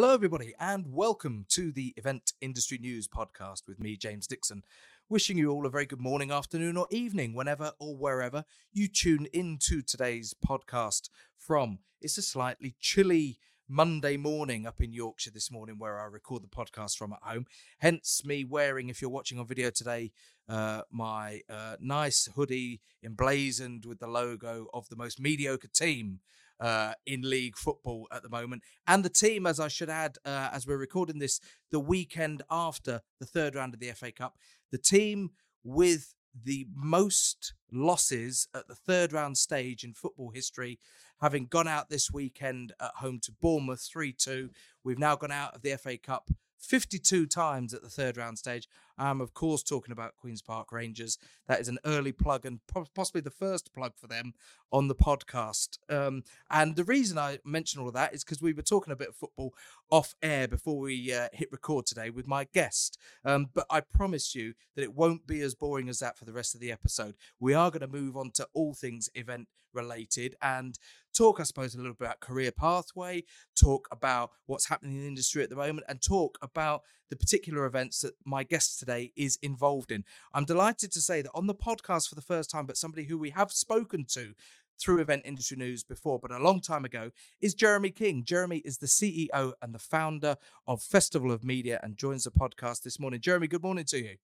Hello, everybody, and welcome to the Event Industry News podcast with me, James Dixon. Wishing you all a very good morning, afternoon, or evening, whenever or wherever you tune into today's podcast from. It's a slightly chilly Monday morning up in Yorkshire this morning, where I record the podcast from at home. Hence, me wearing, if you're watching on video today, uh, my uh, nice hoodie emblazoned with the logo of the most mediocre team uh, in league football at the moment. And the team, as I should add, uh, as we're recording this, the weekend after the third round of the FA Cup, the team with the most losses at the third round stage in football history, having gone out this weekend at home to Bournemouth 3 2. We've now gone out of the FA Cup 52 times at the third round stage. I'm, of course, talking about Queen's Park Rangers. That is an early plug and possibly the first plug for them on the podcast. Um, and the reason I mention all of that is because we were talking a bit of football off air before we uh, hit record today with my guest. Um, but I promise you that it won't be as boring as that for the rest of the episode. We are going to move on to all things event related and talk, I suppose, a little bit about career pathway, talk about what's happening in the industry at the moment, and talk about the particular events that my guest today is involved in. I'm delighted to say that on the podcast for the first time, but somebody who we have spoken to through event industry news before, but a long time ago, is Jeremy King. Jeremy is the CEO and the founder of Festival of Media and joins the podcast this morning. Jeremy, good morning to you.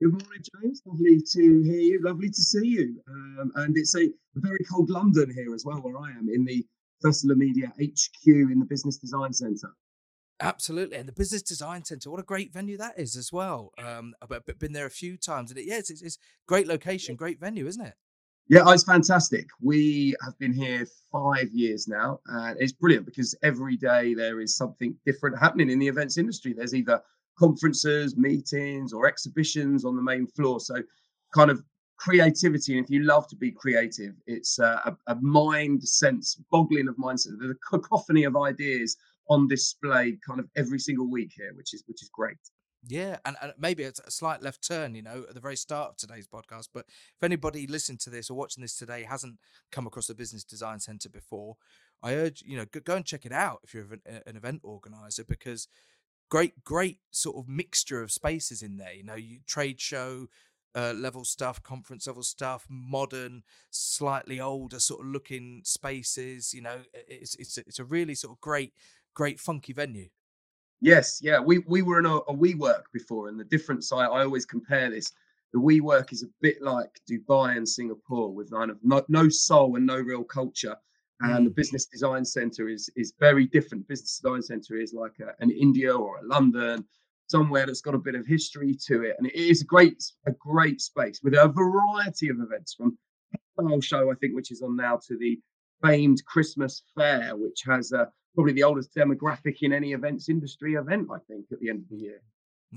Good morning, James. Lovely to hear you. Lovely to see you. Um, and it's a, very cold London here as well, where I am in the Festival of Media HQ in the Business Design Centre. Absolutely, and the Business Design Centre, what a great venue that is as well. Um, I've been there a few times, and it, yeah, it's, it's great location, great venue, isn't it? Yeah, oh, it's fantastic. We have been here five years now, and it's brilliant because every day there is something different happening in the events industry. There's either conferences, meetings, or exhibitions on the main floor. So, kind of creativity. And if you love to be creative, it's a, a mind sense, boggling of mindset. There's a cacophony of ideas on display kind of every single week here, which is which is great. Yeah, and, and maybe it's a slight left turn, you know, at the very start of today's podcast. But if anybody listening to this or watching this today hasn't come across the Business Design Center before, I urge you know go, and check it out if you're an, an event organizer because great great sort of mixture of spaces in there. You know, you trade show, uh, level stuff, conference level stuff, modern, slightly older sort of looking spaces. You know, it's it's it's a really sort of great great funky venue. Yes, yeah, we we were in a, a WeWork before, and the difference I, I always compare this. The WeWork is a bit like Dubai and Singapore, with kind of no, no soul and no real culture. And the mm. Business Design Center is is very different. Business Design Center is like a, an India or a London, somewhere that's got a bit of history to it, and it is a great a great space with a variety of events from the whole show I think, which is on now, to the famed Christmas fair, which has a probably the oldest demographic in any events industry event, I think, at the end of the year.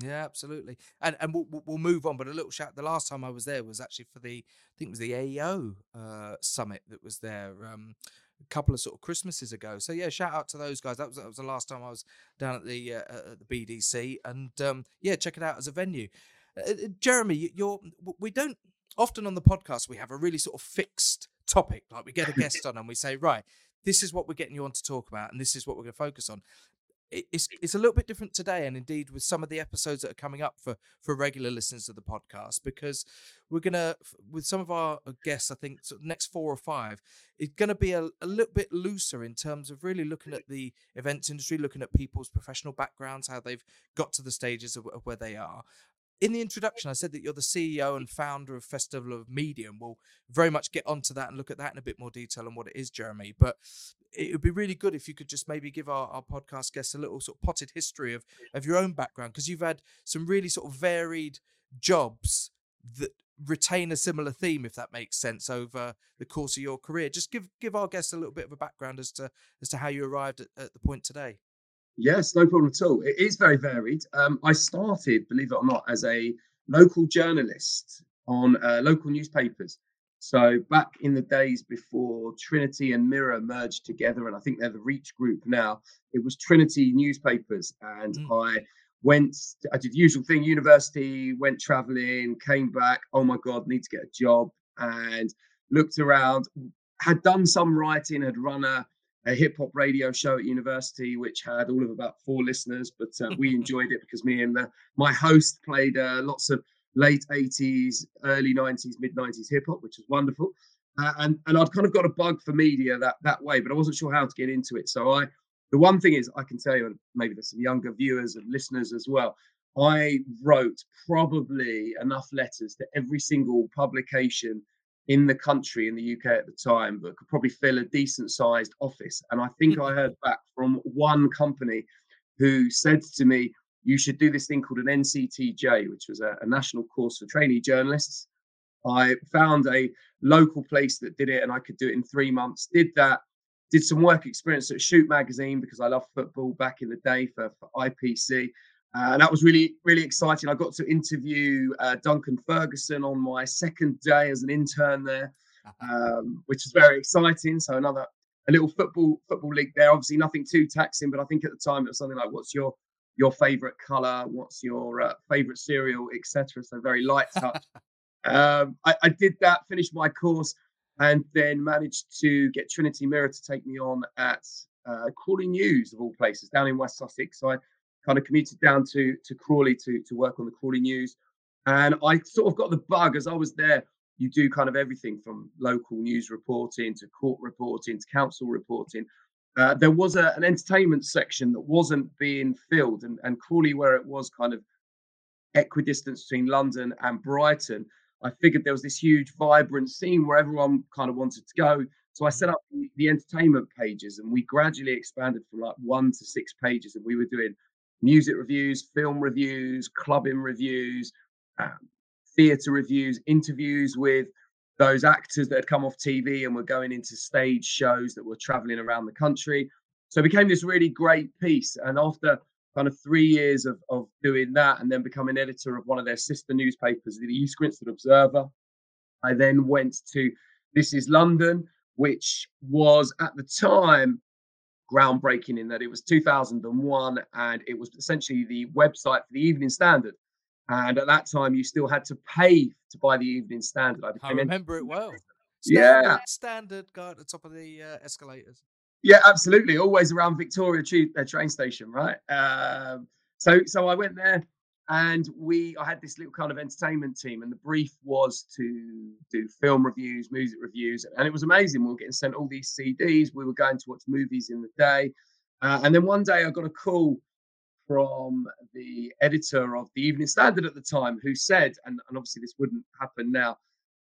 Yeah, absolutely. And and we'll, we'll move on. But a little shout. The last time I was there was actually for the I think it was the AEO uh, summit that was there um, a couple of sort of Christmases ago. So yeah, shout out to those guys. That was that was the last time I was down at the uh, at the BDC. And um, yeah, check it out as a venue. Uh, uh Jeremy, you're we don't often on the podcast we have a really sort of fixed topic. Like we get a guest on and we say, right, this is what we're getting you on to talk about, and this is what we're going to focus on. It's it's a little bit different today, and indeed with some of the episodes that are coming up for for regular listeners of the podcast, because we're gonna with some of our uh, guests, I think of next four or five, it's gonna be a, a little bit looser in terms of really looking at the events industry, looking at people's professional backgrounds, how they've got to the stages of, of where they are, in the introduction, I said that you're the CEO and founder of Festival of Media. We'll very much get onto that and look at that in a bit more detail on what it is, Jeremy. But it would be really good if you could just maybe give our, our podcast guests a little sort of potted history of, of your own background, because you've had some really sort of varied jobs that retain a similar theme, if that makes sense, over the course of your career. Just give give our guests a little bit of a background as to as to how you arrived at, at the point today. Yes, no problem at all. It is very varied. Um, I started, believe it or not, as a local journalist on uh, local newspapers. So back in the days before Trinity and Mirror merged together, and I think they're the Reach Group now, it was Trinity newspapers, and mm. I went. I did the usual thing: university, went traveling, came back. Oh my God, need to get a job, and looked around. Had done some writing, had run a a hip hop radio show at university, which had all of about four listeners, but uh, we enjoyed it because me and the, my host played uh, lots of late 80s, early 90s, mid 90s hip hop, which was wonderful. Uh, and and I'd kind of got a bug for media that that way, but I wasn't sure how to get into it. So I, the one thing is, I can tell you, and maybe there's some younger viewers and listeners as well. I wrote probably enough letters to every single publication in the country in the UK at the time that could probably fill a decent sized office. And I think I heard back from one company who said to me, you should do this thing called an NCTJ, which was a, a national course for trainee journalists. I found a local place that did it and I could do it in three months. Did that, did some work experience at Shoot magazine because I love football back in the day for, for IPC. Uh, and that was really, really exciting. I got to interview uh, Duncan Ferguson on my second day as an intern there, um, which was very exciting. So another a little football football league there. Obviously, nothing too taxing, but I think at the time it was something like, "What's your your favorite color? What's your uh, favorite cereal, etc." So very light touch. um, I, I did that, finished my course, and then managed to get Trinity Mirror to take me on at uh, Crawley News of all places down in West Sussex. So I kind of commuted down to to Crawley to to work on the Crawley News, and I sort of got the bug as I was there. You do kind of everything from local news reporting to court reporting to council reporting. Uh, there was a, an entertainment section that wasn't being filled, and, and Crawley, where it was kind of equidistant between London and Brighton, I figured there was this huge, vibrant scene where everyone kind of wanted to go. So I set up the, the entertainment pages, and we gradually expanded from like one to six pages, and we were doing music reviews, film reviews, clubbing reviews, um, theatre reviews, interviews with those actors that had come off TV and were going into stage shows that were traveling around the country. So it became this really great piece. And after kind of three years of, of doing that and then becoming editor of one of their sister newspapers, the East Grinstead Observer, I then went to This is London, which was at the time groundbreaking in that it was 2001 and it was essentially the website for the Evening Standard. And at that time, you still had to pay to buy the Evening Standard. I, I remember it well. Standard, yeah, standard guy at the top of the uh, escalators. Yeah, absolutely. Always around Victoria Tube, uh, train station, right? Um, so, so I went there and we i had this little kind of entertainment team and the brief was to do film reviews music reviews and it was amazing. We were getting sent all these cds we were going to watch movies in the day. Uh, and then one day i got a call from the editor of the evening standard at the time who said and, and obviously this wouldn't happen now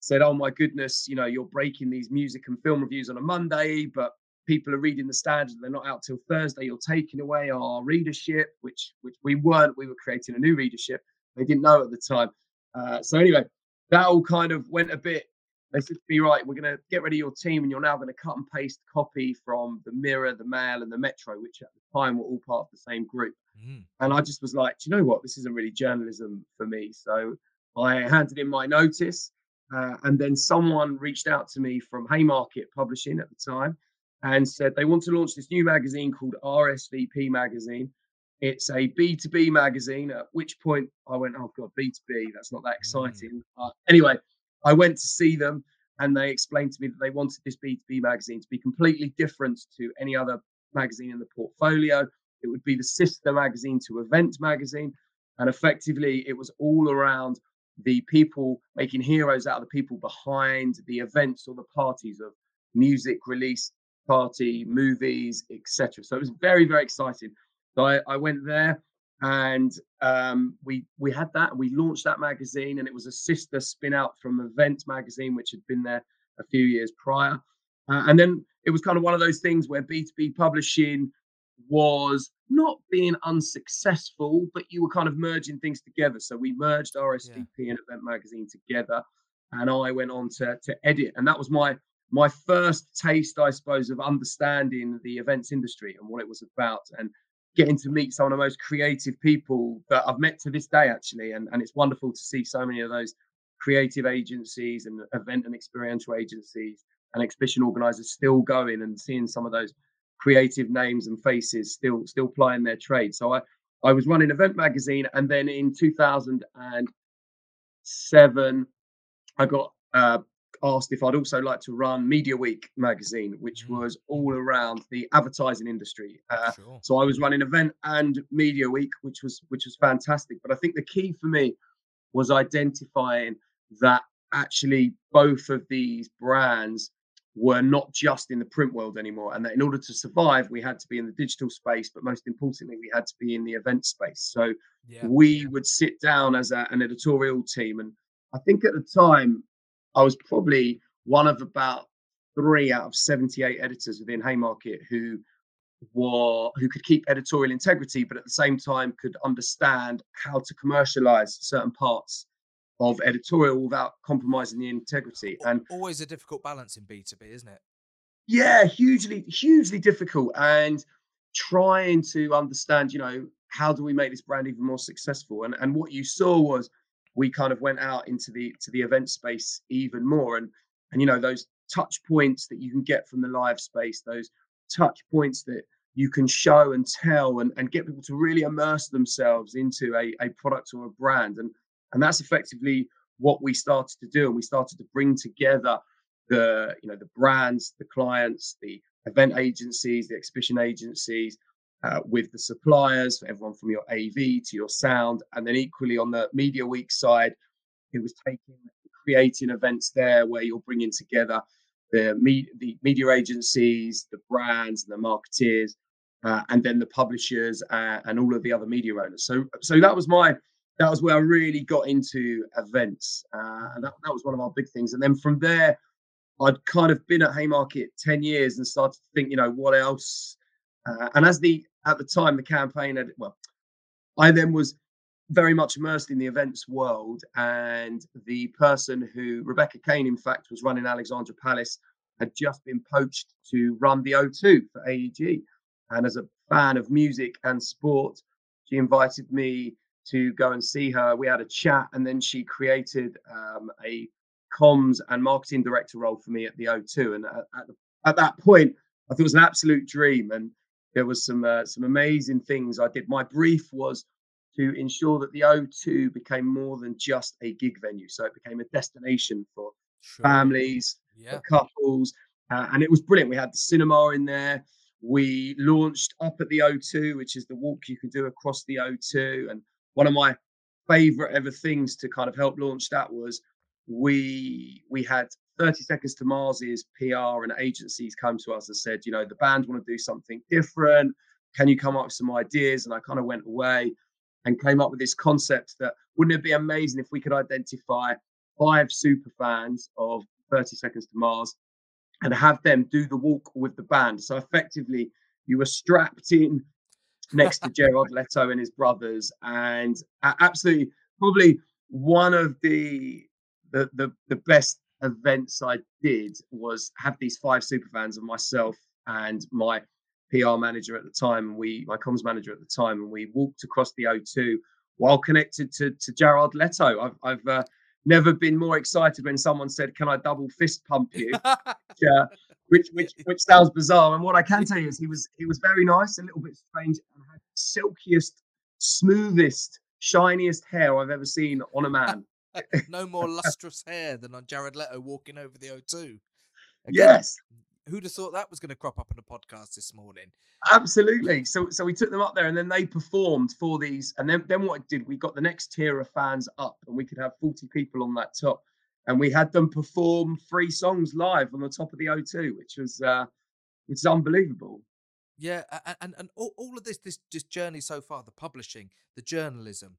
said oh my goodness you know you're breaking these music and film reviews on a monday but people are reading the standard they're not out till thursday you're taking away our readership which which we weren't we were creating a new readership they didn't know at the time. Uh, so anyway that all kind of went a bit they said to me right we're going to get rid of your team and you're now going to cut and paste copy from the mirror the mail and the metro which at the time were all part of the same group. Mm. and i just was like do you know what? This isn't really journalism for me. So i handed in my notice uh, and then someone reached out to me from haymarket publishing at the time and said they want to launch this new magazine called RSVP Magazine. It's a B2B magazine, at which point I went, oh God, B2B, that's not that mm. exciting. Mm. Anyway, I went to see them and they explained to me that they wanted this B2B magazine to be completely different to any other magazine in the portfolio. It would be the sister magazine to Event magazine. And effectively, it was all around the people making heroes out of the people behind the events or the parties of music release party, movies, etc. So it was very, very exciting. So I, I went there and um, we we had that we launched that magazine and it was a sister spin out from Event magazine, which had been there a few years prior. Uh, and then it was kind of one of those things where B2B publishing was not being unsuccessful, but you were kind of merging things together. So we merged RSVP yeah. and Event Magazine together, and I went on to to edit, and that was my my first taste, I suppose, of understanding the events industry and what it was about and getting to meet some of the most creative people that I've met to this day, actually. And, and it's wonderful to see so many of those creative agencies and event and experiential agencies and exhibition organizers still going and seeing some of those creative names and faces still still plying their trade. So I, I was running Event Magazine and then in 2007 I got uh, asked if I'd also like to run Media Week magazine, which Mm. was all around the advertising industry. Uh, Sure. so I was running event and Media Week, which was which was fantastic. But I think the key for me was identifying that actually both of these brands were not just in the print world anymore, and that in order to survive, we had to be in the digital space, but most importantly, we had to be in the event space. So Yeah. we would sit down as a, an editorial team, and I think at the time I was probably one of about three out of 78 editors within Haymarket who were who could keep editorial integrity, but at the same time could understand how to commercialize certain parts of editorial without compromising the integrity. And always a difficult balance in B2B, isn't it? yeah, hugely, hugely difficult. And trying to understand, you know, how do we make this brand even more successful? And and what you saw was we kind of went out into the to the event space even more. And and you know, those touch points that you can get from the live space, those touch points that you can show and tell and, and get people to really immerse themselves into a, a product or a brand. And and that's effectively what we started to do. And we started to bring together the you know the brands, the clients, the event agencies, the exhibition agencies, uh, with the suppliers, everyone from your AV to your sound, and then equally on the media week side, it was taking creating events there where you're bringing together the me- the media agencies, the brands, and the marketeers, uh, and then the publishers uh, and all of the other media owners. So so that was my that was where I really got into events, uh, and that, that was one of our big things. And then from there, I'd kind of been at Haymarket 10 years and started to think, you know, what else? Uh, and as the at the time the campaign had well, I then was very much immersed in the events world, and the person who Rebecca Kane, in fact, was running Alexandra Palace, had just been poached to run the O2 for AEG. And as a fan of music and sport, she invited me to go and see her. We had a chat, and then she created um, a comms and marketing director role for me at the O2. And at, at, the, at that point, I thought it was an absolute dream, and there was some uh, some amazing things I did. My brief was to ensure that the O2 became more than just a gig venue, so it became a destination for Sure. families, Yeah. for couples, uh, and it was brilliant. We had the cinema in there. We launched up at the O2, which is the walk you can do across the O2. And one of my favorite ever things to kind of help launch that was we we had 30 seconds to Mars's PR and agencies come to us and said, you know, the band want to do something different. Can you come up with some ideas? And I kind of went away and came up with this concept that wouldn't it be amazing if we could identify five super fans of 30 Seconds to Mars and have them do the walk with the band. So effectively, you were strapped in next to Jared Leto and his brothers, and absolutely probably one of the the the, the best events I did was have these five super fans of myself and my PR manager at the time, and we my comms manager at the time, and we walked across the O2 while connected to to Jared Leto. I've I've uh, never been more excited when someone said, "Can I double fist pump you?" uh, which which which sounds bizarre. And what I can tell you is he was he was very nice, a little bit strange, and had silkiest, smoothest, shiniest hair I've ever seen on a man. no more lustrous hair than on Jared Leto walking over the O2. Again, yes, Who'd have thought that was going to crop up on a podcast this morning? absolutely. So so we took them up there, and then they performed for these. And then then what it did, we got the next tier of fans up, and we could have forty people on that top, and we had them perform three songs live on the top of the O2, which was uh, which is unbelievable. Yeah, and and all, all of this this this journey so far, the publishing, the journalism,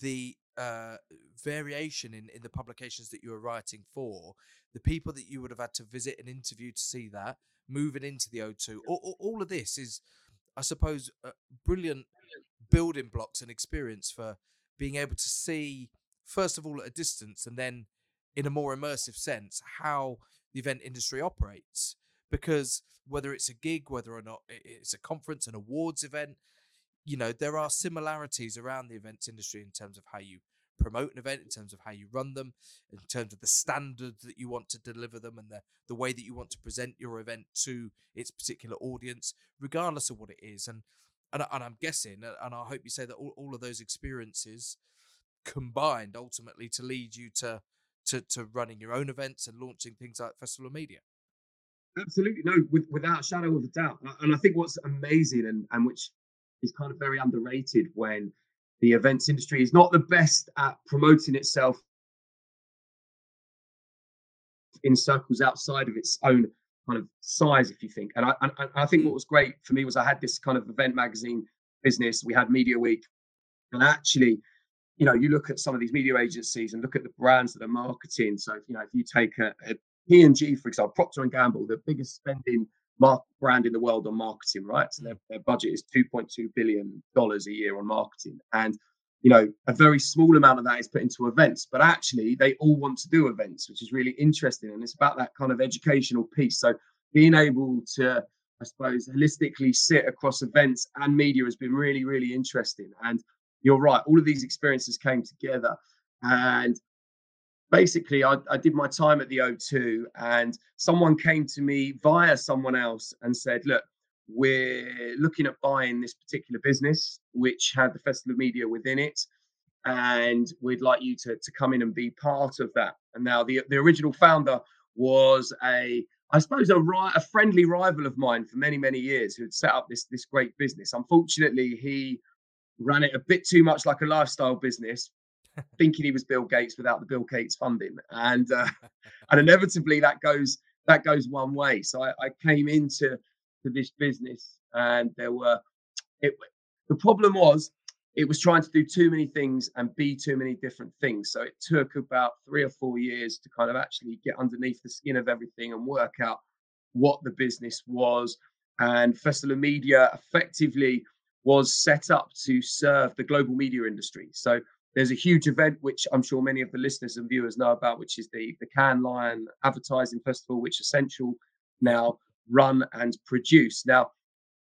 the uh, variation in in the publications that you were writing for, the people that you would have had to visit and interview to see that, moving into the O2, all, all, all of this is, I suppose, uh, brilliant building blocks and experience for being able to see first of all at a distance and then in a more immersive sense how the event industry operates. Because whether it's a gig whether or not it's a conference an awards event you know there are similarities around the events industry in terms of how you promote an event in terms of how you run them in terms of the standards that you want to deliver them and the, the way that you want to present your event to its particular audience regardless of what it is and and, and i'm guessing and i hope you say that all, all of those experiences combined ultimately to lead you to to, to running your own events and launching things like Festival of Media? Absolutely, no, with, without a shadow of a doubt. And I think what's amazing and, and which is kind of very underrated when the events industry is not the best at promoting itself in circles outside of its own kind of size, if you think. And I, and I think what was great for me was I had this kind of event magazine business. We had Media Week, and actually, you know, you look at some of these media agencies and look at the brands that are marketing. So, you know, if you take a, a P&G, for example, Procter and Gamble, the biggest spending mark brand in the world on marketing, right? So mm. their, their budget is 2.2 billion dollars a year on marketing, and you know a very small amount of that is put into events. But actually, they all want to do events, which is really interesting, and it's about that kind of educational piece. So being able to, I suppose, holistically sit across events and media has been really, really interesting. And you're right, all of these experiences came together, and basically I, I, did my time at the o2 and someone came to me via someone else and said look we're looking at buying this particular business which had the festival of media within it and we'd like you to, to come in and be part of that. And now the, the original founder was a i suppose a, a friendly rival of mine for many many years who had set up this this great business. Unfortunately he ran it a bit too much like a lifestyle business thinking he was Bill Gates without the Bill Gates funding, and uh, and inevitably that goes that goes one way. So I, I came into to this business, and there were it. The problem was it was trying to do too many things and be too many different things. So it took about three or four years to kind of actually get underneath the skin of everything and work out what the business was. And Festival Media effectively was set up to serve the global media industry. So there's a huge event which I'm sure many of the listeners and viewers know about, which is the the Cannes Lion Advertising Festival, which Ascential now run and produce. Now,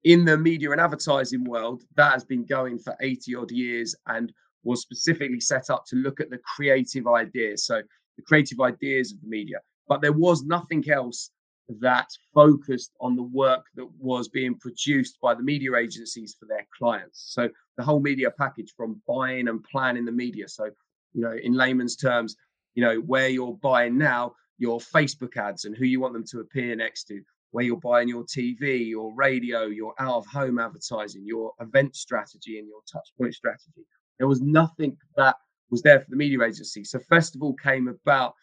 in the media and advertising world, that has been going for 80 odd years and was specifically set up to look at the creative ideas. So the creative ideas of the media. But there was nothing else that focused on the work that was being produced by the media agencies for their clients. So the whole media package from buying and planning the media. So, you know, in layman's terms, you know, where you're buying now, your Facebook ads and who you want them to appear next to, where you're buying your TV, your radio, your out of home advertising, your event strategy, and your touch point strategy. There was nothing that was there for the media agency. So, Festival came about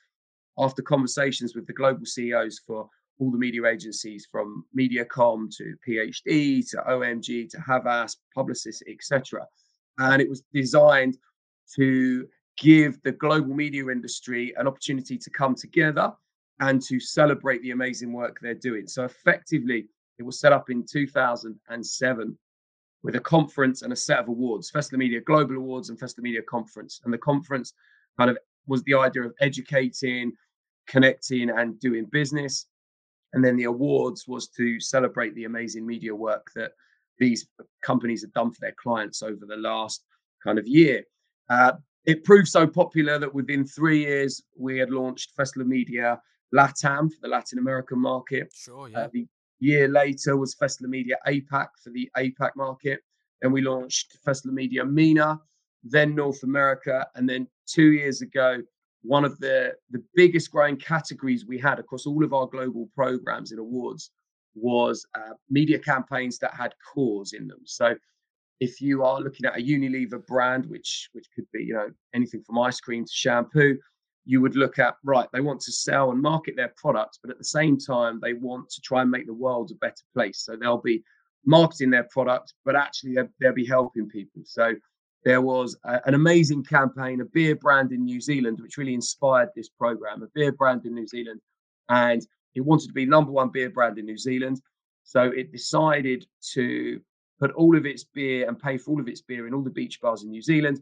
after conversations with the global CEOs for all the media agencies from Mediacom to PhD to OMG to Havas, Publicis, etc. And it was designed to give the global media industry an opportunity to come together and to celebrate the amazing work they're doing. So effectively, it was set up in 2007 with a conference and a set of awards, Festival Media Global Awards and Festival Media Conference. And the conference kind of was the idea of educating, connecting, and doing business and then the awards was to celebrate the amazing media work that these companies have done for their clients over the last kind of year. Uh, it proved so popular that within three years we had launched Festival Media LATAM for the Latin American market. Sure, uh, yeah. Uh, the year later was Festival Media APAC for the APAC market. Then we launched Festival Media MENA, then North America, and then two years ago one of the the biggest growing categories we had across all of our global programs and awards was uh, media campaigns that had cause in them. So if you are looking at a Unilever brand, which which could be you know anything from ice cream to shampoo, you would look at right they want to sell and market their products, but at the same time they want to try and make the world a better place. So they'll be marketing their product, but actually they'll, they'll be helping people. So there was a, an amazing campaign, a beer brand in New Zealand, which really inspired this program. A beer brand in New Zealand, and it wanted to be number one beer brand in New Zealand. So it decided to put all of its beer and pay for all of its beer in all the beach bars in New Zealand.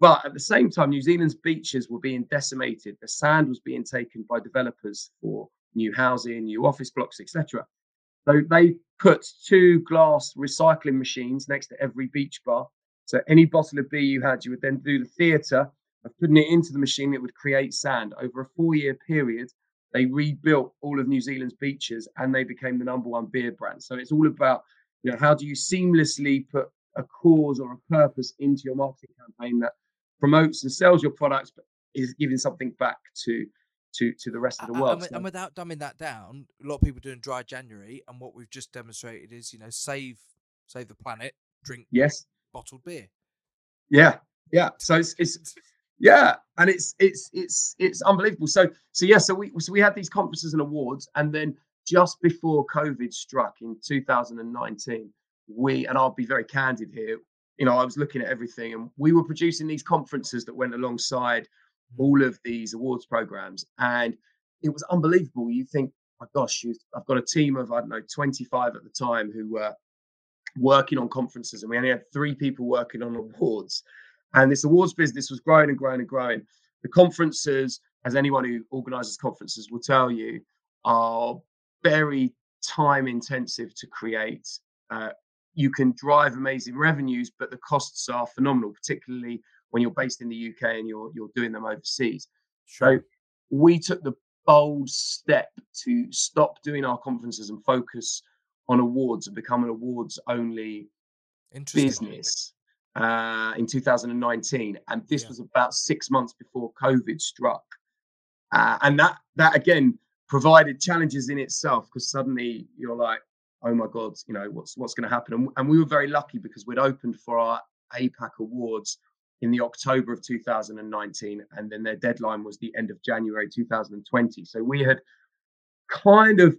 But at the same time, New Zealand's beaches were being decimated. The sand was being taken by developers for new housing, new office blocks, etc. So they put two glass recycling machines next to every beach bar so any bottle of beer you had, you would then do the theatre of putting it into the machine that would create sand. Over a four-year period, they rebuilt all of New Zealand's beaches and they became the number one beer brand. So it's all about, you know, how do you seamlessly put a cause or a purpose into your marketing campaign that promotes and sells your products, but is giving something back to to to the rest of the world. And, So- and without dumbing that down, a lot of people doing dry January, and what we've just demonstrated is, you know, save save the planet, drink yes, bottled beer. yeah, yeah. So it's, it's yeah, and it's it's it's it's unbelievable. So so yeah, so we so we had these conferences and awards, and then just before COVID struck in 2019, we and I'll be very candid here. You know, I was looking at everything, and we were producing these conferences that went alongside Mm. all of these awards programs, and it was unbelievable. You think, my gosh, I've got a team of I don't know 25 at the time who were working on conferences, and we only had three people working on awards. And this awards business was growing and growing and growing. The conferences, as anyone who organizes conferences will tell you, are very time intensive to create. Uh, you can drive amazing revenues, but the costs are phenomenal, particularly when you're based in the UK and you're you're doing them overseas. So we took the bold step to stop doing our conferences and focus on awards and become an awards only business uh, in 2019, and this Yeah. was about six months before COVID struck, uh, and that that again provided challenges in itself because suddenly you're like, oh my god, you know what's what's going to happen, and, and we were very lucky because we'd opened for our APAC awards in the October of 2019, and then their deadline was the end of January 2020. So we had kind of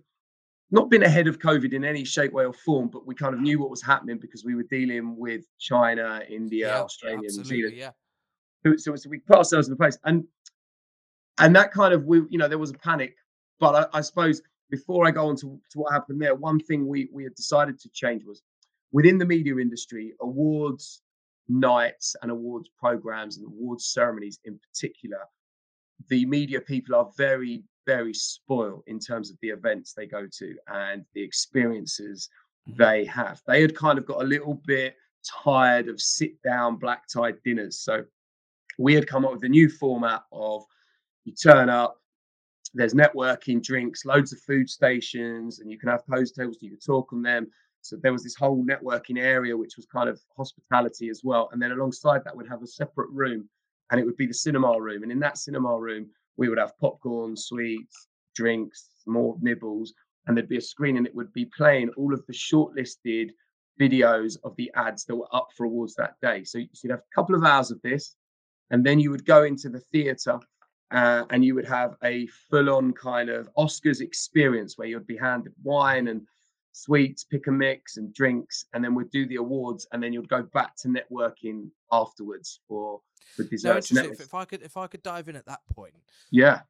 not been ahead of COVID in any shape, way, or form, but we kind of knew what was happening because we were dealing with China, India, Yeah, Australia, New Zealand. yeah. So, so, so we put ourselves in the place, and and that kind of we, you know, there was a panic. But I, I suppose before I go on to, to what happened there, one thing we we had decided to change was within the media industry, awards nights and awards programs and awards ceremonies in particular, the media people are very very spoiled in terms of the events they go to and the experiences Mhm. they have. They had kind of got a little bit tired of sit down black tie dinners. So we had come up with a new format of you turn up, there's networking, drinks, loads of food stations, and you can have pose tables, you can talk on them. So there was this whole networking area, which was kind of hospitality as well. And then alongside that, we'd have a separate room, and it would be the cinema room. And in that cinema room, we would have popcorn, sweets, drinks, more nibbles, and there'd be a screen, and it would be playing all of the shortlisted videos of the ads that were up for awards that day. So you'd have a couple of hours of this, and then you would go into the theatre uh, and you would have a full-on kind of Oscars experience where you'd be handed wine and sweets, pick a mix, and drinks, and then we'd do the awards, and then you'd go back to networking afterwards for No, desserts. Net- If, if I could, if I could dive in at that point, yeah,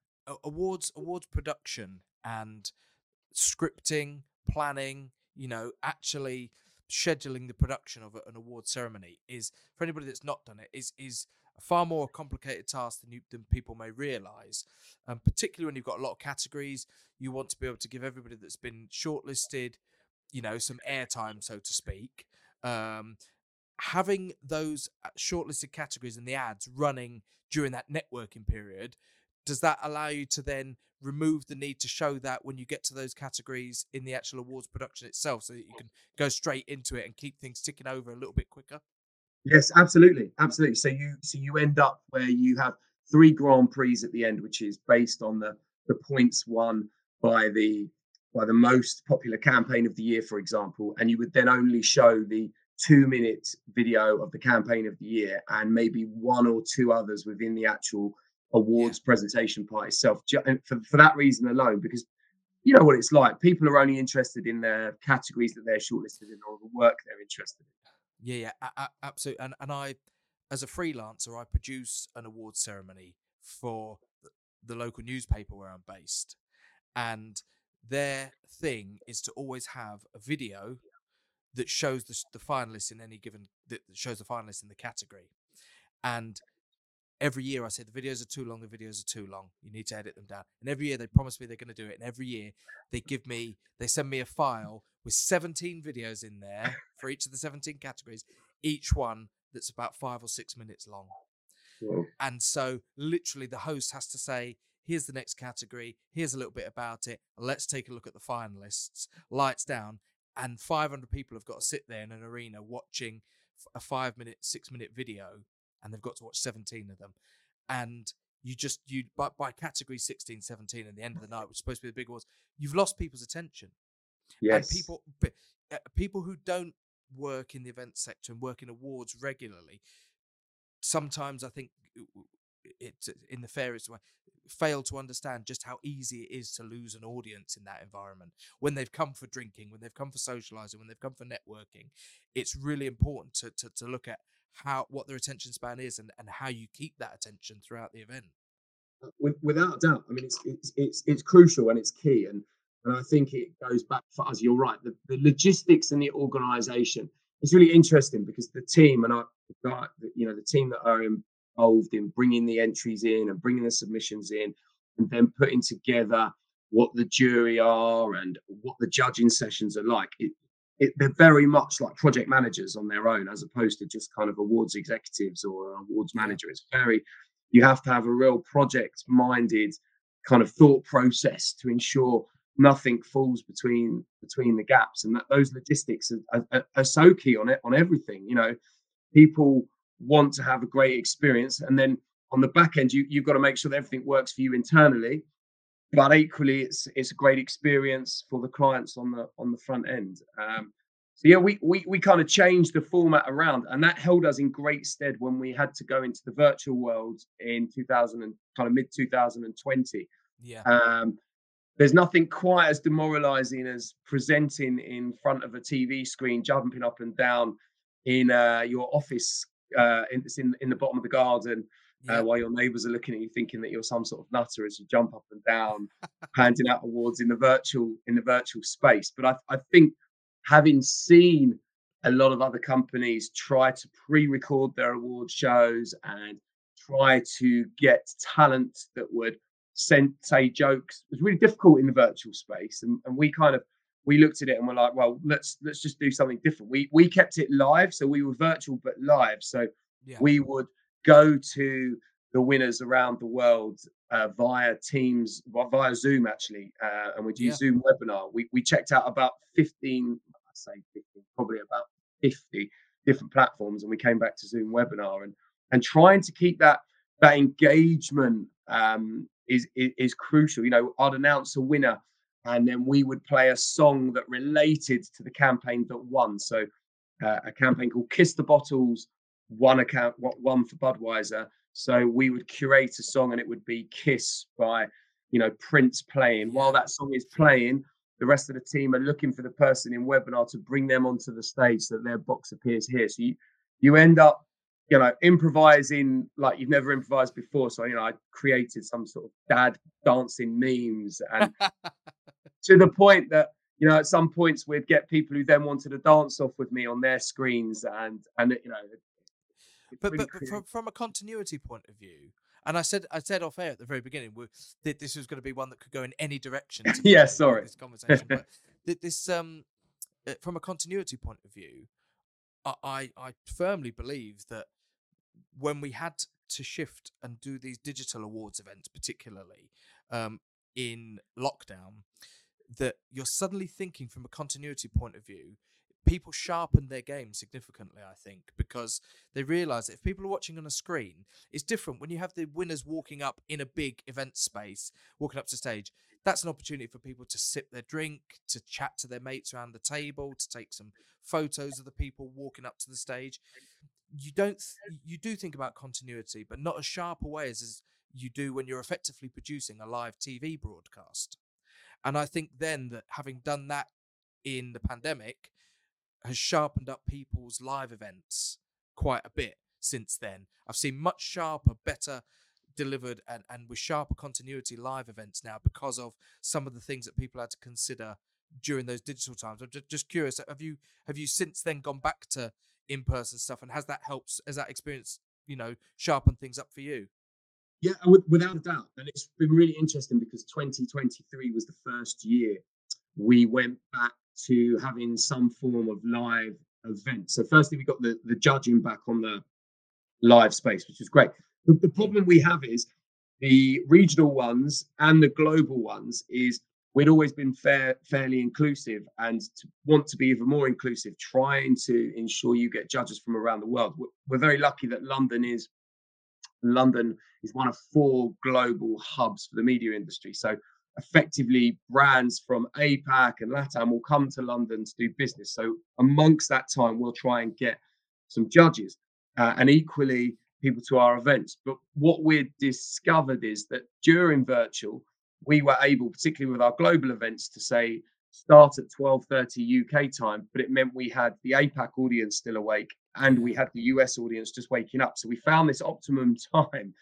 awards awards production and scripting planning you know actually scheduling the production of an award ceremony is for anybody that's not done it is is a far more complicated task than you than people may realize um, particularly when you've got a lot of categories you want to be able to give everybody that's been shortlisted you know some airtime so to speak um, having those uh, shortlisted categories and the ads running during that networking period does that allow you to then remove the need to show that when you get to those categories in the actual awards production itself so that you can go straight into it and keep things ticking over a little bit quicker yes, absolutely, absolutely. So you so you end up where you have three Grand Prix at the end, which is based on the the points won by the by the most popular campaign of the year, for example, and you would then only show the two minute video of the campaign of the year and maybe one or two others within the actual awards presentation part itself. And For, for that reason alone, because you know what it's like. People are only interested in the categories that they're shortlisted in or the work they're interested in. yeah yeah a- a- absolutely and, and i as a freelancer i produce an awards ceremony for the local newspaper where i'm based and their thing is to always have a video that shows the, the finalists in any given that shows the finalists in the category. And every year i say the videos are too long the videos are too long. You need to edit them down. And every year they promise me they're going to do it and every year they give me they send me a file with 17 videos in there for each of the 17 categories each one that's about five or six minutes long. Well, and so, literally, the host has to say, here's the next category, here's a little bit about it, let's take a look at the finalists, lights down. And 500 people have got to sit there in an arena watching a five minute, six minute video, and they've got to watch 17 of them. And you just you by, by category 16 17 and the end of the night which is supposed to be the big awards you've lost people's attention Yes. and people uh, people who don't work in the event sector and work in awards regularly sometimes i think it's in the fairest way fail to understand just how easy it is to lose an audience in that environment when they've come for drinking when they've come for socializing when they've come for networking it's really important to, to, to look at how what their attention span is and, and how you keep that attention throughout the event uh, without a doubt. I mean, it's, it's it's it's crucial and it's key, and and I think it goes back for us. You're right. The, the logistics and the organisation is really interesting because the team and I, you know, the team that are involved in bringing the entries in and bringing the submissions in, and then putting together what the jury are and what the judging sessions are like. It, it, they're very much like project managers on their own, as opposed to just kind of awards executives or an awards manager. It's very, you have to have a real project minded kind of thought process to ensure nothing falls between between the gaps and that those logistics are, are, are so key on it on everything you know people want to have a great experience. And then on the back end you, you've got to make sure that everything works for you internally. But equally it's it's a great experience for the clients on the on the front end. Um, so yeah we, we we kind of changed the format around and that held us in great stead when we had to go into the virtual world in 2000 and kind of mid 2020 yeah. Um, there's nothing quite as demoralizing as presenting in front of a TV screen, jumping up and down in uh, your office, uh, in, in, in the bottom of the garden, yeah uh, while your neighbours are looking at you, thinking that you're some sort of nutter as you jump up and down, handing out awards in the virtual in the virtual space. But I, I think having seen a lot of other companies try to pre-record their award shows and try to get talent that would send say jokes it was really difficult in the virtual space and, and we kind of we looked at it and we're like well let's let's just do something different. We we kept it live. So we were virtual but live. So yeah. we would go to the winners around the world uh, via Teams, well, via Zoom actually, uh, and we'd use Zoom webinar. We we checked out about fifteen, I say fifteen, probably about fifty different platforms, and we came back to Zoom webinar. And and trying to keep that that engagement um, is, is is crucial. You know, I'd announce a winner, and then we would play a song that related to the campaign that won. So uh, a campaign called Kiss the Bottles one account what one for Budweiser. So we would curate a song and it would be Kiss by, you know, Prince playing. While that song is playing, the rest of the team are looking for the person in webinar to bring them onto the stage so that their box appears here. So you you end up, you know, improvising like you've never improvised before. So you know, I created some sort of dad dancing memes and to the point that you know, at some points we'd get people who then wanted to dance off with me on their screens, and and you know, but really but, but from, from a continuity point of view and I said I said off air at the very beginning we- that this was going to be one that could go in any direction. Yeah, sorry. This conversation, but th- this um, uh, from a continuity point of view, I I firmly believe that when we had to shift and do these digital awards events, particularly um, in lockdown, that you're suddenly thinking from a continuity point of view. People sharpened their game significantly, I think, because they realize that if people are watching on a screen, it's different when you have the winners walking up in a big event space, walking up to stage. That's an opportunity for people to sip their drink, to chat to their mates around the table, to take some photos of the people walking up to the stage. You don't, you do think about continuity, but not as sharp a way as, as you do when you're effectively producing a live TV broadcast. And I think then that having done that in the pandemic has sharpened up people's live events quite a bit since then. I've seen much sharper, better delivered and, and with sharper continuity live events now because of some of the things that people had to consider during those digital times. I'm ju- just curious, have you have you since then gone back to in-person stuff and has that helped has that experience, you know, sharpened things up for you? Yeah, without a doubt. And it's been really interesting because 2023 was the first year we went back to having some form of live event. So, firstly, we got the, the judging back on the live space, which is great. The, the problem we have is the regional ones and the global ones is we'd always been fair, fairly inclusive and to want to be even more inclusive, trying to ensure you get judges from around the world. We're, very lucky that London is London is one of four global hubs for the media industry. So effectively brands from APAC and LATAM will come to London to do business. So amongst that time, we'll try and get some judges uh, and equally people to our events. But what we've discovered is that during virtual, we were able, particularly with our global events, to say start at 12:30 UK time, but it meant we had the APAC audience still awake and we had the US audience just waking up. So we found this optimum time.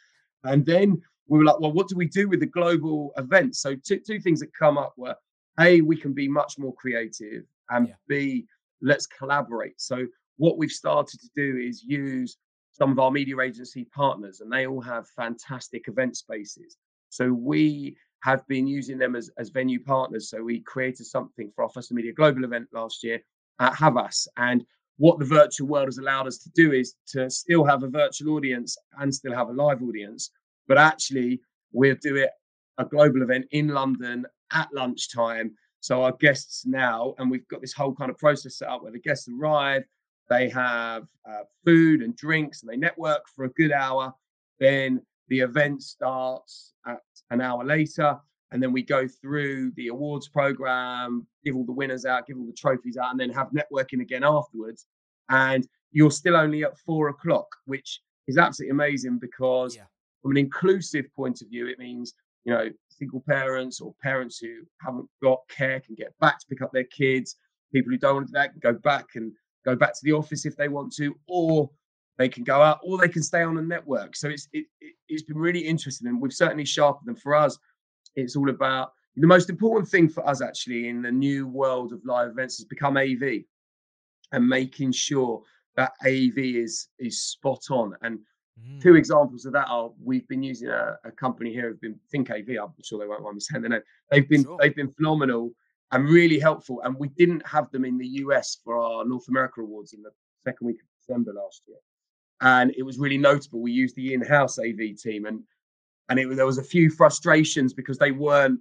And then we were like, well, what do we do with the global events? So two, two things that come up were A, we can be much more creative, and yeah. B, let's collaborate. So what we've started to do is use some of our media agency partners, and they all have fantastic event spaces. So we have been using them as, as venue partners. So we created something for our First Media Global event last year at Havas. And what the virtual world has allowed us to do is to still have a virtual audience and still have a live audience. But actually, we'll do it a global event in London at lunchtime. So our guests now, and we've got this whole kind of process set up where the guests arrive, they have uh, food and drinks, and they network for a good hour. Then the event starts at an hour later, and then we go through the awards program, give all the winners out, give all the trophies out, and then have networking again afterwards. And you're still only at four o'clock, which is absolutely amazing because yeah. from an inclusive point of view, it means you know single parents or parents who haven't got care can get back to pick up their kids. People who don't want to do that can go back and go back to the office if they want to, or they can go out, or they can stay on a network. So it's it, has been really interesting, and we've certainly sharpened them. For us, it's all about the most important thing for us actually in the new world of live events has become AV and making sure that AV is is spot on. And mm. two examples of that are we've been using a, a, company here who've been Think AV. I'm sure they won't mind me saying their name. They've been sure. they've been phenomenal and really helpful. And we didn't have them in the US for our North America Awards in the second week of December last year. And it was really notable. We used the in-house AV team, and and it, there was a few frustrations because they weren't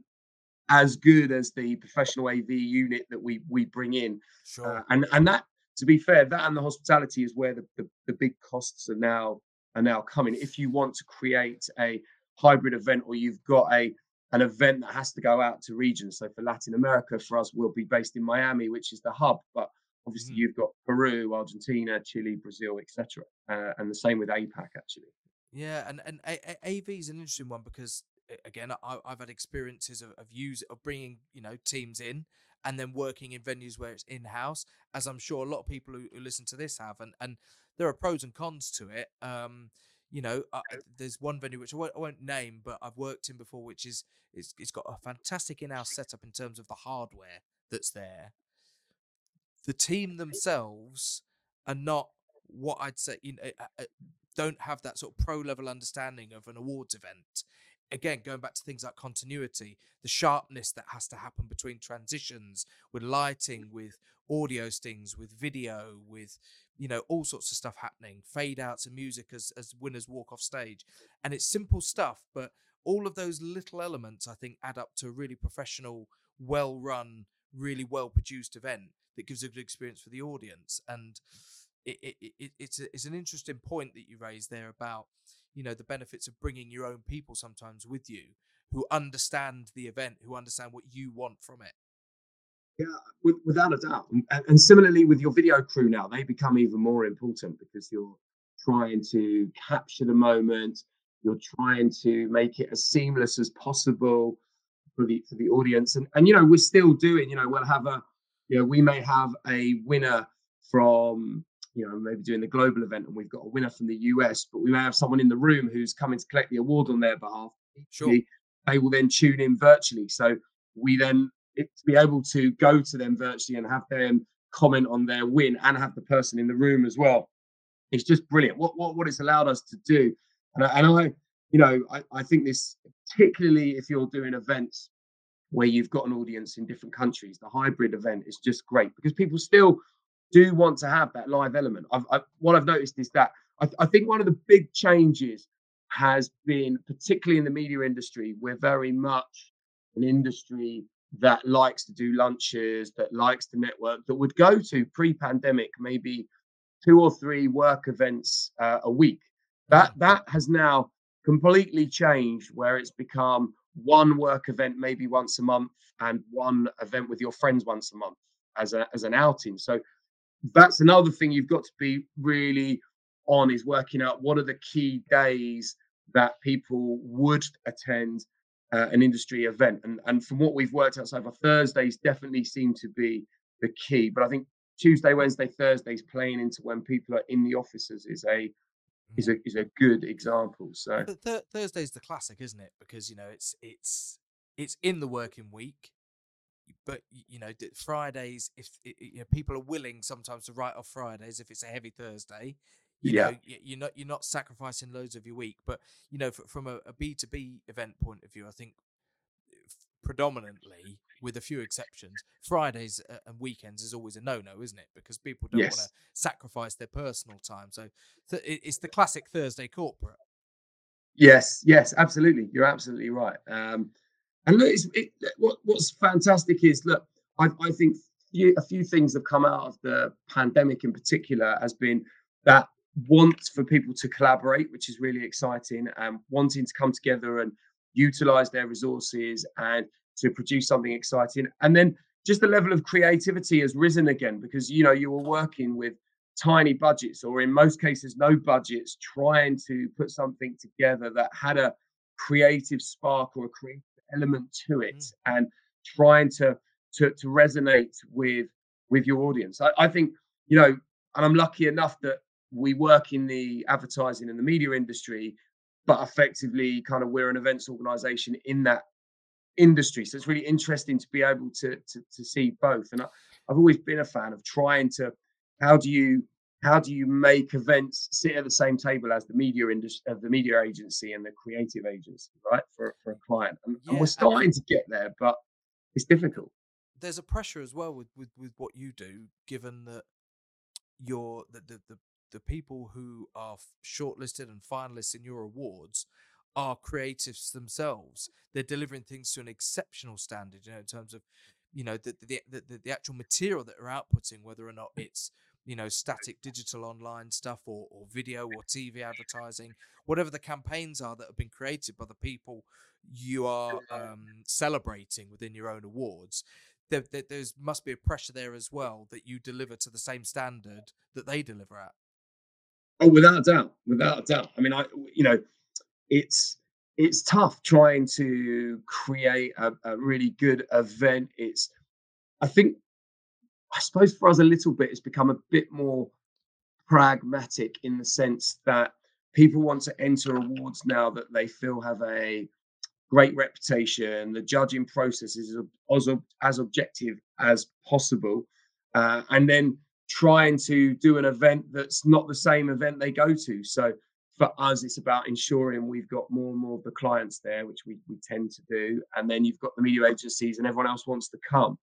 as good as the professional AV unit that we we bring in. Sure. Uh, and and that, to be fair, that and the hospitality is where the, the, the big costs are now are now coming. If you want to create a hybrid event or you've got a an event that has to go out to regions. So for Latin America, for us, we'll be based in Miami, which is the hub. But obviously, mm. you've got Peru, Argentina, Chile, Brazil, etc., uh, and the same with APAC actually. Yeah, and and AV is an interesting one because again, I, have had experiences of, of use of bringing you know teams in and then working in venues where it's in house, as I'm sure a lot of people who, who, listen to this have, and and there are pros and cons to it. Um, you know, uh, there's one venue which I won't, I won't, name, but I've worked in before, which is it's, it's got a fantastic in-house setup in terms of the hardware that's there. The team themselves are not what I'd say. You know, don't have that sort of pro level understanding of an awards event. Again, going back to things like continuity, the sharpness that has to happen between transitions, with lighting, mm. with audio stings, with video, with you know all sorts of stuff happening, fade outs and music as as winners walk off stage, and it's simple stuff, but all of those little elements I think add up to a really professional, well run, really well produced event that gives a good experience for the audience and it, it, it, it's a, it's an interesting point that you raised there about you know the benefits of bringing your own people sometimes with you who understand the event who understand what you want from it. Yeah with, without a doubt and, and similarly with your video crew now they become even more important because you're trying to capture the moment you're trying to make it as seamless as possible for the for the audience and and you know we're still doing you know we'll have a you know we may have a winner from you know, maybe doing the global event and we've got a winner from the US, but we may have someone in the room who's coming to collect the award on their behalf. Sure. They will then tune in virtually. So we then it, to be able to go to them virtually and have them comment on their win and have the person in the room as well. It's just brilliant. What what what it's allowed us to do. And I, and I you know, I, I think this particularly if you're doing events where you've got an audience in different countries, the hybrid event is just great because people still do want to have that live element. I've, I, what I've noticed is that I, I think one of the big changes has been, particularly in the media industry, we're very much an industry that likes to do lunches, that likes to network, that would go to pre-pandemic maybe two or three work events uh, a week. That that has now completely changed where it's become one work event maybe once a month and one event with your friends once a month as a as an outing. So that's another thing you've got to be really on is working out what are the key days that people would attend uh, an industry event. And and from what we've worked out so far, Thursdays definitely seem to be the key. But I think Tuesday, Wednesday, Thursdays playing into when people are in the offices is a is a mm. is a good example. So th- Thursday's the classic, isn't it? Because you know it's it's it's in the working week, but you know Fridays if you know, people are willing sometimes to write off Fridays if it's a heavy Thursday. You yeah. know, you're not you're not sacrificing loads of your week, but you know, from a B two B event point of view, I think predominantly, with a few exceptions, Fridays uh, and weekends is always a no-no, isn't it? Because people don't yes. want to sacrifice their personal time. So th- it's the classic Thursday corporate. Yes, yes, absolutely. You're absolutely right. Um, and look, it, what, what's fantastic is look, I, I think few, a few things have come out of the pandemic in particular has been that want for people to collaborate, which is really exciting, and wanting to come together and utilize their resources and to produce something exciting. And then just the level of creativity has risen again because you know you were working with tiny budgets or in most cases no budgets trying to put something together that had a creative spark or a creative element to it mm. and trying to, to to resonate with with your audience I, I think you know and i'm lucky enough that we work in the advertising and the media industry but effectively kind of we're an events organization in that industry so it's really interesting to be able to to, to see both. And I, i've always been a fan of trying to how do you how do you make events sit at the same table as the media industry of uh, the media agency and the creative agency right for, for a client? And, yeah, and we're starting to get there but it's difficult. there's a pressure as well with with, with what you do given that you're the, the, the the people who are shortlisted and finalists in your awards are creatives themselves. They're delivering things to an exceptional standard, you know, in terms of, you know, the the the, the, actual material that they're outputting, whether or not it's you know static digital online stuff or, or video or tv advertising whatever the campaigns are that have been created by the people you are um, celebrating within your own awards there, there there's must be a pressure there as well that you deliver to the same standard that they deliver at Oh, without a doubt, without a doubt. I mean, I you know, it's it's tough trying to create a, a really good event. It's I think I suppose for us a little bit, it's become a bit more pragmatic in the sense that people want to enter awards now that they feel have a great reputation. The judging process is as, as objective as possible, uh, and then trying to do an event that's not the same event they go to. So for us, it's about ensuring we've got more and more of the clients there, which we, we tend to do. And then you've got the media agencies and everyone else wants to come.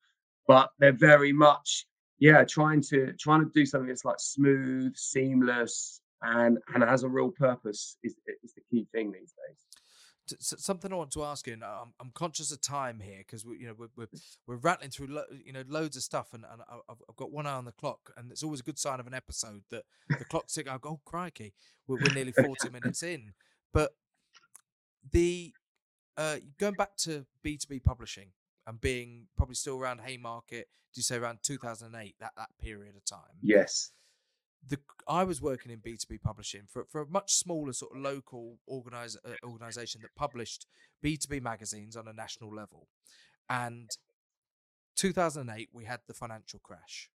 But they're very much, yeah, trying to trying to do something that's like smooth, seamless, and and has a real purpose is, is the key thing these days something I want to ask you, and I'm, I'm conscious of time here because we, you know, we're, we're, we're rattling through, lo- you know, loads of stuff, and, and I've, I've got one eye on the clock, and it's always a good sign of an episode that the clock's ticking. I go, oh crikey, we're, we're nearly 40 minutes in. But the uh, going back to B2B publishing and being probably still around Haymarket, do you say around 2008, that that period of time? Yes the I was working in B two B publishing for for a much smaller sort of local organize, uh, organization that published B two B magazines on a national level, and 2008 we had the financial crash,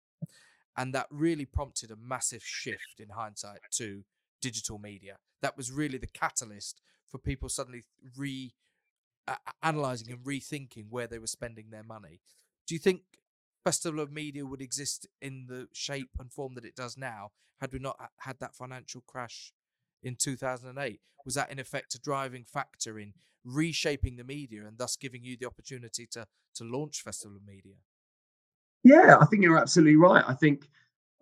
and that really prompted a massive shift in hindsight to digital media. That was really the catalyst for people suddenly re uh, analyzing and rethinking where they were spending their money. Do you think Festival of Media would exist in the shape and form that it does now had we not had that financial crash in 2008? Was that in effect a driving factor in reshaping the media and thus giving you the opportunity to to launch Festival of Media? Yeah, I think you're absolutely right. I think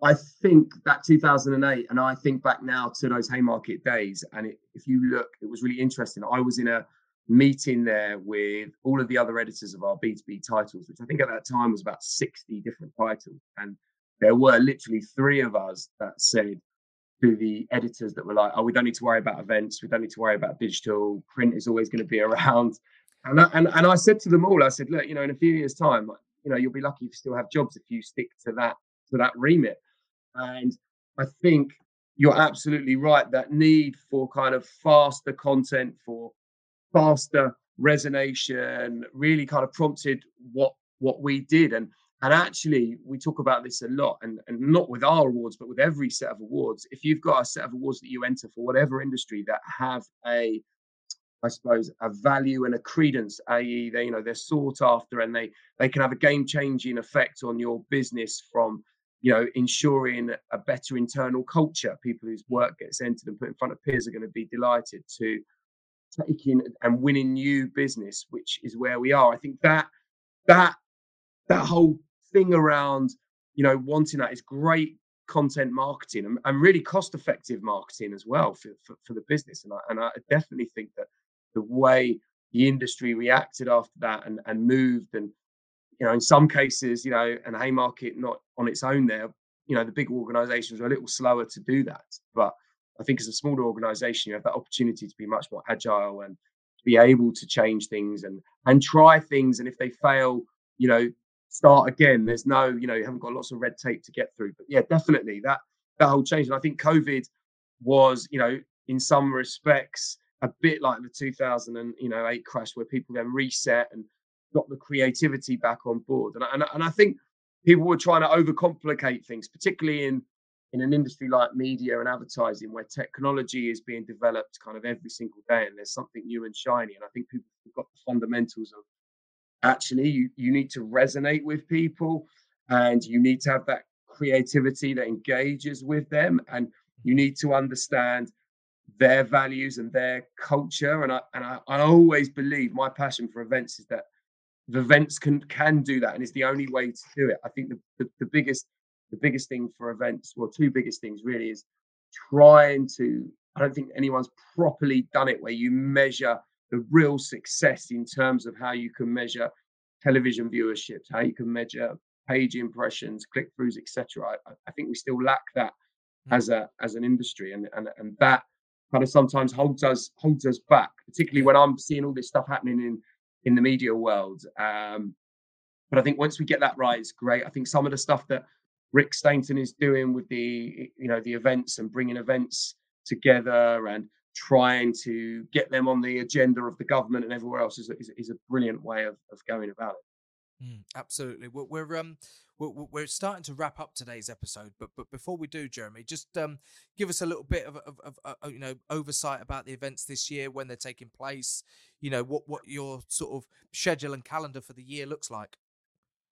I think that 2008, and I think back now to those Haymarket days, and it, if you look, it was really interesting. I was in a meeting there with all of the other editors of our B2B titles, which I think at that time was about 60 different titles. And there were literally three of us that said, to the editors that were like, "Oh, we don't need to worry about events. We don't need to worry about digital. Print is always going to be around." And I, and and I said to them all, I said, "Look, you know, in a few years' time, you know, you'll be lucky if you still have jobs if you stick to that to that remit." And I think you're absolutely right. That need for kind of faster content, for faster resonation, really kind of prompted what what we did. And and actually, we talk about this a lot, and, and not with our awards, but with every set of awards. If you've got a set of awards that you enter for whatever industry that have a, I suppose, a value and a credence, i.e., they you know they're sought after and they they can have a game changing effect on your business from you know ensuring a better internal culture. People whose work gets entered and put in front of peers are going to be delighted to taking and winning new business, which is where we are. I think that that that whole thing around you know wanting that is great content marketing and, and really cost effective marketing as well for, for, for, the business and I, and I definitely think that the way the industry reacted after that and, and moved and you know in some cases you know and haymarket not on its own there you know the big organizations are a little slower to do that but i think as a smaller organization you have that opportunity to be much more agile and to be able to change things and and try things and if they fail you know start again. There's no, you know, you haven't got lots of red tape to get through. But yeah, definitely that that whole change. And I think COVID was, you know, in some respects, a bit like the 2000 and you know eight crash, where people then reset and got the creativity back on board. And and, and I think people were trying to overcomplicate things, particularly in in an industry like media and advertising, where technology is being developed kind of every single day, and there's something new and shiny. And I think people have got the fundamentals of actually you, you need to resonate with people and you need to have that creativity that engages with them and mm-hmm. you need to understand their values and their culture and I and I, I always believe my passion for events is that the events can can do that and it's the only way to do it. I think the, the, the biggest the biggest thing for events, well, two biggest things really is trying to I don't think anyone's properly done it where you measure the real success in terms of how you can measure television viewerships, how you can measure page impressions, click throughs, etc. I, I, think we still lack that mm. as a as an industry, and and and that kind of sometimes holds us holds us back, particularly when I'm seeing all this stuff happening in in the media world. Um, but I think once we get that right, it's great. I think some of the stuff that Rick Stainton is doing with the you know the events and bringing events together and trying to get them on the agenda of the government and everywhere else is, is, is a brilliant way of, of going about it. Mm, absolutely. We're, we're um we're, we're starting to wrap up today's episode, but but before we do, Jeremy, just um give us a little bit of, of, of uh, you know oversight about the events this year when they're taking place. You know what what your sort of schedule and calendar for the year looks like.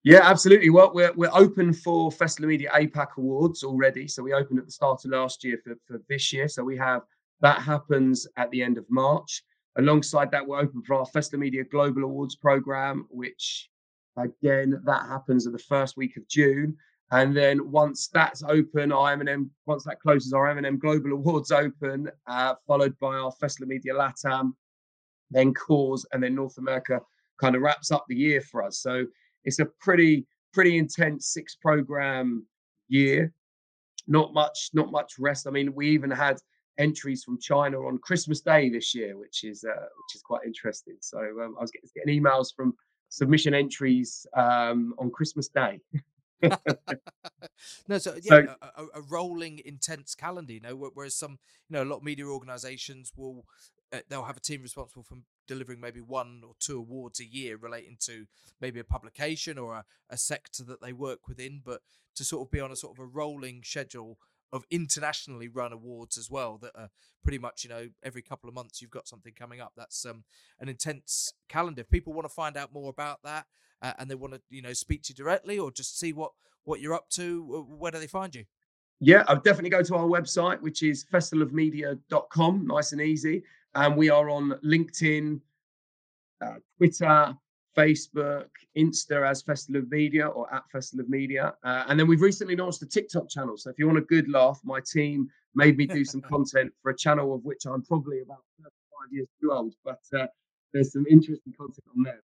Yeah, absolutely. Well, we're we're open for Festival Media APAC Awards already. So we opened at the start of last year for, for this year. So we have that happens at the end of March. Alongside that, we're open for our Festival Media Global Awards program, which again that happens at the first week of June. And then once that's open, our M&M once that closes, our M&M Global Awards open, uh, followed by our Festival Media Latam, then Cause, and then North America kind of wraps up the year for us. So it's a pretty pretty intense six program year. Not much, not much rest. I mean, we even had entries from China on Christmas Day this year, which is uh, which is quite interesting. So um, I was getting, getting, emails from submission entries um, on Christmas Day. no, so yeah, so, a, a, rolling intense calendar. You know, whereas some, you know, a lot of media organisations will uh, they'll have a team responsible for delivering maybe one or two awards a year relating to maybe a publication or a, a sector that they work within, but to sort of be on a sort of a rolling schedule of internationally run awards as well that are pretty much you know every couple of months you've got something coming up. That's um, an intense calendar. If people want to find out more about that uh, and they want to you know speak to you directly or just see what what you're up to where do they find you? Yeah i'll definitely go to our website which is festivalofmedia.com nice and easy and we are on linkedin uh, twitter Facebook, Insta as Festival of Media or at Festival of Media. Uh, and then we've recently launched a TikTok channel. So if you want a good laugh, my team made me do some content for a channel of which I'm probably about 35 years too old, but uh, there's some interesting content on there.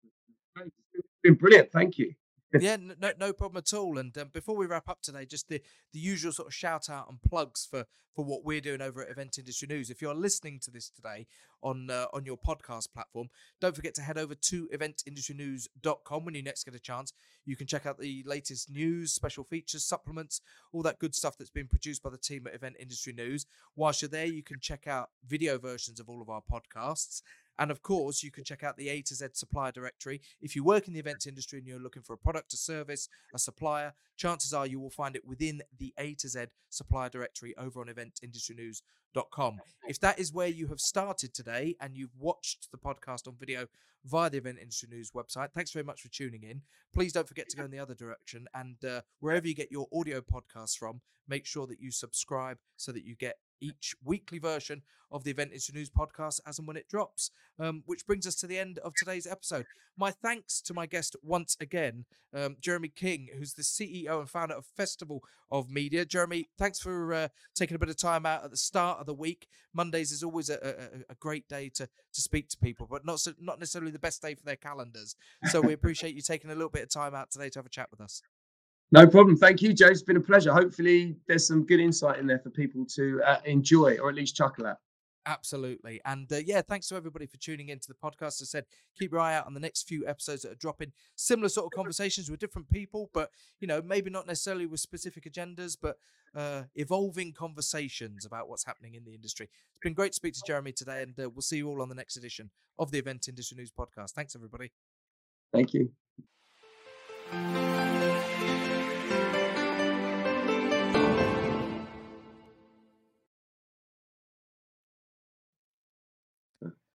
It's been brilliant. Thank you. Yeah, no, no problem at all. And um, before we wrap up today, just the, the usual sort of shout out and plugs for for what we're doing over at Event Industry News. If you're listening to this today on uh, on your podcast platform, don't forget to head over to eventindustrynews.com when you next get a chance. You can check out the latest news, special features, supplements, all that good stuff that's been produced by the team at Event Industry News. Whilst you're there, you can check out video versions of all of our podcasts and of course, you can check out the A to Z supplier directory. If you work in the events industry and you're looking for a product, a service, a supplier, chances are you will find it within the A to Z supplier directory over on eventindustrynews.com. If that is where you have started today and you've watched the podcast on video via the Event Industry News website, thanks very much for tuning in. Please don't forget to go in the other direction and uh, wherever you get your audio podcasts from, make sure that you subscribe so that you get each weekly version of the Event Industry News podcast as and when it drops. Um, which brings us to the end of today's episode. My thanks to my guest once again, um, Jeremy King, who's the CEO and founder of Festival of Media. Jeremy, thanks for uh, taking a bit of time out at the start of the week. Mondays is always a, a, a great day to to speak to people, but not so, not necessarily the best day for their calendars. So we appreciate you taking a little bit of time out today to have a chat with us. No problem. Thank you, Joe. It's been a pleasure. Hopefully, there's some good insight in there for people to uh, enjoy or at least chuckle at. Absolutely. And uh, yeah, thanks to everybody for tuning into the podcast. As I said, keep your eye out on the next few episodes that are dropping similar sort of conversations with different people, but, you know, maybe not necessarily with specific agendas, but uh, evolving conversations about what's happening in the industry. It's been great to speak to Jeremy today, and uh, we'll see you all on the next edition of the Event Industry News podcast. Thanks, everybody. Thank you.